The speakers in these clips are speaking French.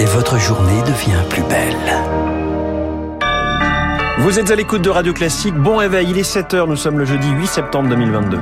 Et votre journée devient plus belle. Vous êtes à l'écoute de Radio Classique. Bon réveil, il est 7h, nous sommes le jeudi 8 septembre 2022.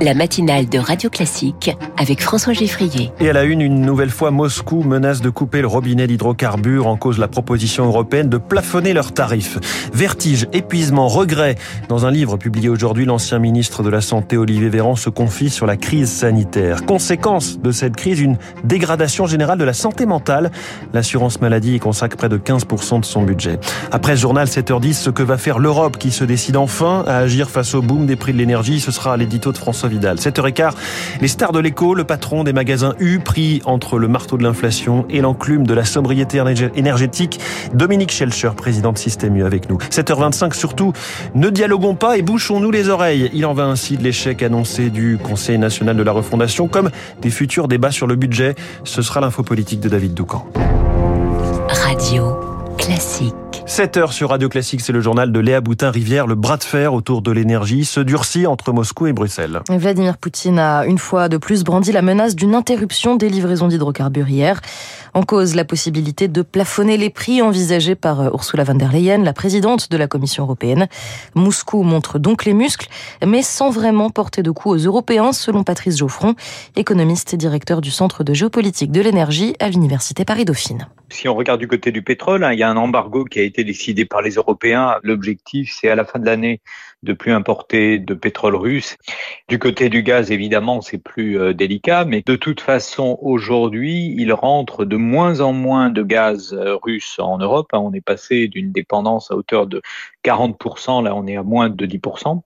La matinale de Radio Classique avec François Geffrier. Et à la une, une nouvelle fois, Moscou menace de couper le robinet d'hydrocarbures en cause la proposition européenne de plafonner leurs tarifs. Vertige, épuisement, regret. Dans un livre publié aujourd'hui, l'ancien ministre de la Santé Olivier Véran se confie sur la crise sanitaire. Conséquence de cette crise, une dégradation générale de la santé mentale. L'assurance maladie y consacre près de 15% de son budget. Après ce journal 7h10, ce que va faire l'Europe qui se décide enfin à agir face au boom des prix de l'énergie, ce sera l'édito de François Vidal. 7h15, les stars de l'écho, le patron des magasins U, pris entre le marteau de l'inflation et l'enclume de la sobriété énergétique, Dominique Schelcher, président de Système U avec nous. 7h25 surtout, ne dialoguons pas et bouchons-nous les oreilles. Il en va ainsi de l'échec annoncé du Conseil national de la refondation comme des futurs débats sur le budget. Ce sera l'info politique de David Doucan. Radio classique. 7 heures sur Radio Classique, c'est le journal de Léa Boutin-Rivière. Le bras de fer autour de l'énergie se durcit entre Moscou et Bruxelles. Vladimir Poutine a une fois de plus brandi la menace d'une interruption des livraisons d'hydrocarbures hier. En cause, la possibilité de plafonner les prix envisagés par euh, Ursula von der Leyen, la présidente de la Commission européenne. Moscou montre donc les muscles, mais sans vraiment porter de coups aux Européens, selon Patrice Geoffron, économiste et directeur du Centre de géopolitique de l'énergie à l'Université Paris-Dauphine. Si on regarde du côté du pétrole, hein, il y a un embargo qui a été décidé par les Européens. L'objectif, c'est à la fin de l'année de plus importer de pétrole russe. Du côté du gaz, évidemment, c'est plus euh, délicat, mais de toute façon, aujourd'hui, il rentre de moins en moins de gaz euh, russe en Europe. Hein. On est passé d'une dépendance à hauteur de 40%, là on est à moins de 10%.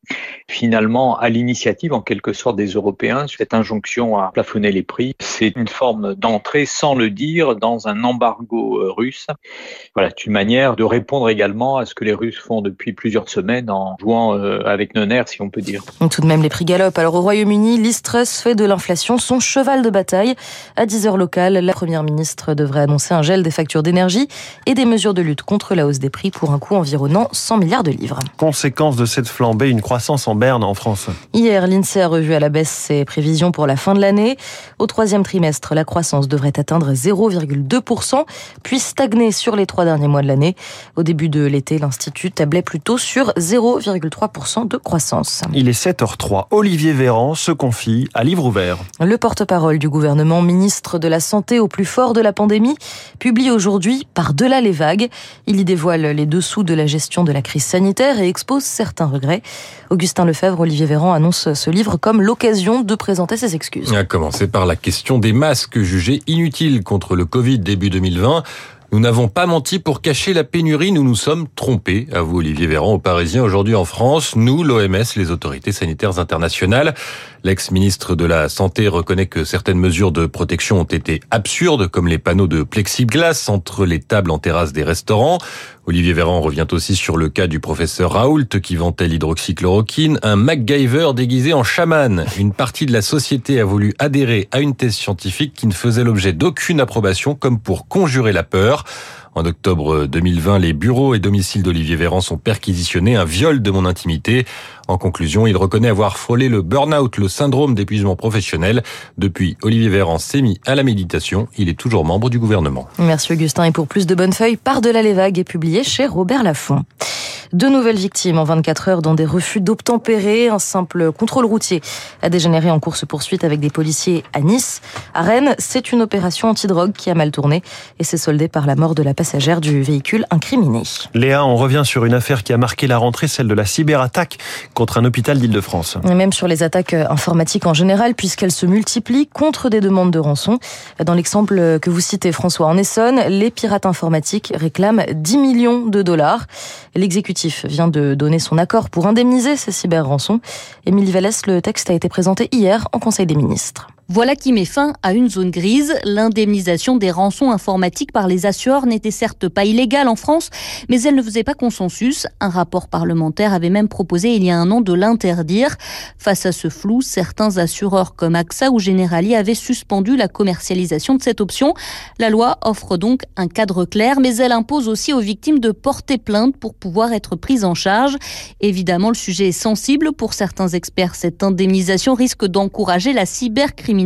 Finalement, à l'initiative en quelque sorte des Européens, cette injonction à plafonner les prix, c'est une forme d'entrée sans le dire dans un embargo euh, russe. Voilà, c'est une manière de répondre également à ce que les Russes font depuis plusieurs semaines en jouant avec nos nerfs, si on peut dire. Tout de même, les prix galopent. Alors au Royaume-Uni, l'Istrus fait de l'inflation son cheval de bataille. À 10 heures locales, la Première ministre devrait annoncer un gel des factures d'énergie et des mesures de lutte contre la hausse des prix pour un coût environnant 100 milliards de livres. Conséquence de cette flambée, une croissance en berne en France. Hier, l'INSEE a revu à la baisse ses prévisions pour la fin de l'année. Au troisième trimestre, la croissance devrait atteindre 0,2%, puis stagner sur les trois derniers mois de l'année. Au début de l'été, l'Institut tablait plutôt sur 0,3% de croissance. Il est 7h03. Olivier Véran se confie à livre ouvert. Le porte-parole du gouvernement, ministre de la Santé au plus fort de la pandémie, publie aujourd'hui Par-delà les vagues. Il y dévoile les dessous de la gestion de la crise sanitaire et expose certains regrets. Augustin Lefebvre, Olivier Véran annonce ce livre comme l'occasion de présenter ses excuses. À commencer par la question des masques jugés inutiles contre le Covid début 2020. Nous n'avons pas menti pour cacher la pénurie, nous nous sommes trompés, avoue Olivier Véran aux Parisiens aujourd'hui en France. Nous, l'OMS, les autorités sanitaires internationales. L'ex-ministre de la Santé reconnaît que certaines mesures de protection ont été absurdes, comme les panneaux de plexiglas entre les tables en terrasse des restaurants. Olivier Véran revient aussi sur le cas du professeur Raoult qui vantait l'hydroxychloroquine, un MacGyver déguisé en chaman. Une partie de la société a voulu adhérer à une thèse scientifique qui ne faisait l'objet d'aucune approbation comme pour conjurer la peur. En octobre 2020, les bureaux et domiciles d'Olivier Véran sont perquisitionnés, un viol de mon intimité. En conclusion, il reconnaît avoir frôlé le burn-out, le syndrome d'épuisement professionnel. Depuis, Olivier Véran s'est mis à la méditation. Il est toujours membre du gouvernement. Merci Augustin. Et pour plus de bonnes feuilles, Par-delà les vagues est publié chez Robert Laffont. Deux nouvelles victimes en 24 heures dans des refus d'obtempérer. Un simple contrôle routier a dégénéré en course-poursuite avec des policiers à Nice. À Rennes, c'est une opération antidrogue qui a mal tourné et s'est soldée par la mort de la passagère du véhicule incriminé. Léa, on revient sur une affaire qui a marqué la rentrée, celle de la cyberattaque contre un hôpital d'Île-de-France. Et même sur les attaques informatiques en général, puisqu'elles se multiplient contre des demandes de rançon. Dans l'exemple que vous citez, François, en Essonne, les pirates informatiques réclament 10 millions de dollars. L'exécutif vient de donner son accord pour indemniser ces cyber-rançons. Émilie Vallès, le texte a été présenté hier en Conseil des ministres. Voilà qui met fin à une zone grise. L'indemnisation des rançons informatiques par les assureurs n'était certes pas illégale en France, mais elle ne faisait pas consensus. Un rapport parlementaire avait même proposé il y a un an de l'interdire. Face à ce flou, certains assureurs comme AXA ou Generali avaient suspendu la commercialisation de cette option. La loi offre donc un cadre clair, mais elle impose aussi aux victimes de porter plainte pour pouvoir être prises en charge. Évidemment, le sujet est sensible pour certains experts. Cette indemnisation risque d'encourager la cybercriminalité.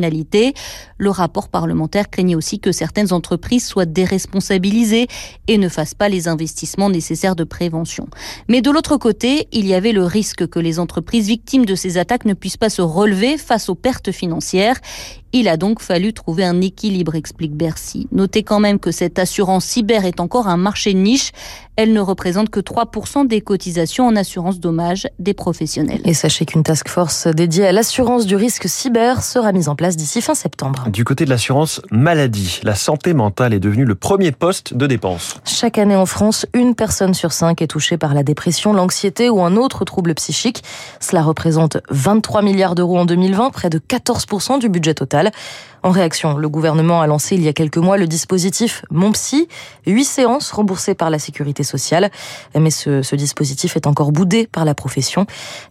Le rapport parlementaire craignait aussi que certaines entreprises soient déresponsabilisées et ne fassent pas les investissements nécessaires de prévention. Mais de l'autre côté, il y avait le risque que les entreprises victimes de ces attaques ne puissent pas se relever face aux pertes financières. Il a donc fallu trouver un équilibre, explique Bercy. Notez quand même que cette assurance cyber est encore un marché niche. Elle ne représente que 3% des cotisations en assurance dommage des professionnels. Et sachez qu'une task force dédiée à l'assurance du risque cyber sera mise en place d'ici fin septembre. Du côté de l'assurance maladie, la santé mentale est devenue le premier poste de dépense. Chaque année en France, une personne sur cinq est touchée par la dépression, l'anxiété ou un autre trouble psychique. Cela représente 23 milliards d'euros en 2020, près de 14% du budget total. En réaction, le gouvernement a lancé il y a quelques mois le dispositif Mon Psy, huit séances remboursées par la sécurité sociale. Mais ce, ce dispositif est encore boudé par la profession.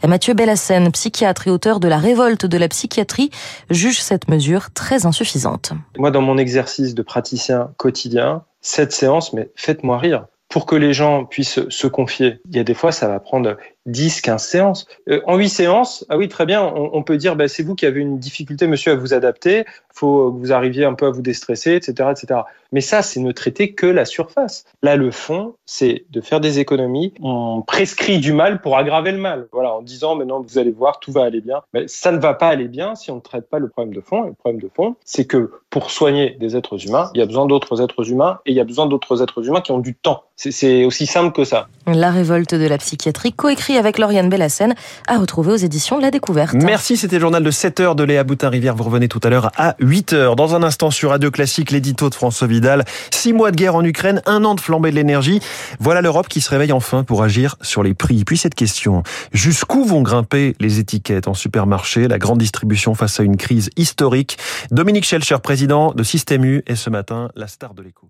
Mathieu Bellassène, psychiatre et auteur de La révolte de la psychiatrie, juge cette mesure très insuffisante. Moi, dans mon exercice de praticien quotidien, cette séance, mais faites-moi rire pour que les gens puissent se confier. Il y a des fois, ça va prendre 10, 15 séances. Euh, en 8 séances, ah oui, très bien, on, peut dire, bah, c'est vous qui avez une difficulté, monsieur, à vous adapter, faut que vous arriviez un peu à vous déstresser, etc., etc. Mais ça, c'est ne traiter que la surface. Là, le fond, c'est de faire des économies. On prescrit du mal pour aggraver le mal. Voilà, en disant, maintenant, vous allez voir, tout va aller bien. Mais ça ne va pas aller bien si on ne traite pas le problème de fond. Et le problème de fond, c'est que pour soigner des êtres humains, il y a besoin d'autres êtres humains et il y a besoin d'autres êtres humains qui ont du temps. C'est aussi simple que ça. La révolte de la psychiatrie, coécrit avec Lauriane Bellassène, à retrouver aux éditions de La Découverte. Merci, c'était le journal de 7 heures de Léa Boutin-Rivière. Vous revenez tout à l'heure à 8 heures. Dans un instant sur Radio Classique, l'édito de François Vidal. Six mois de guerre en Ukraine, un an de flambée de l'énergie. Voilà l'Europe qui se réveille enfin pour agir sur les prix. Puis cette question, jusqu'où vont grimper les étiquettes en supermarché, la grande distribution face à une crise historique? Dominique Schelcher, président de Système U, est ce matin la star de l'écho.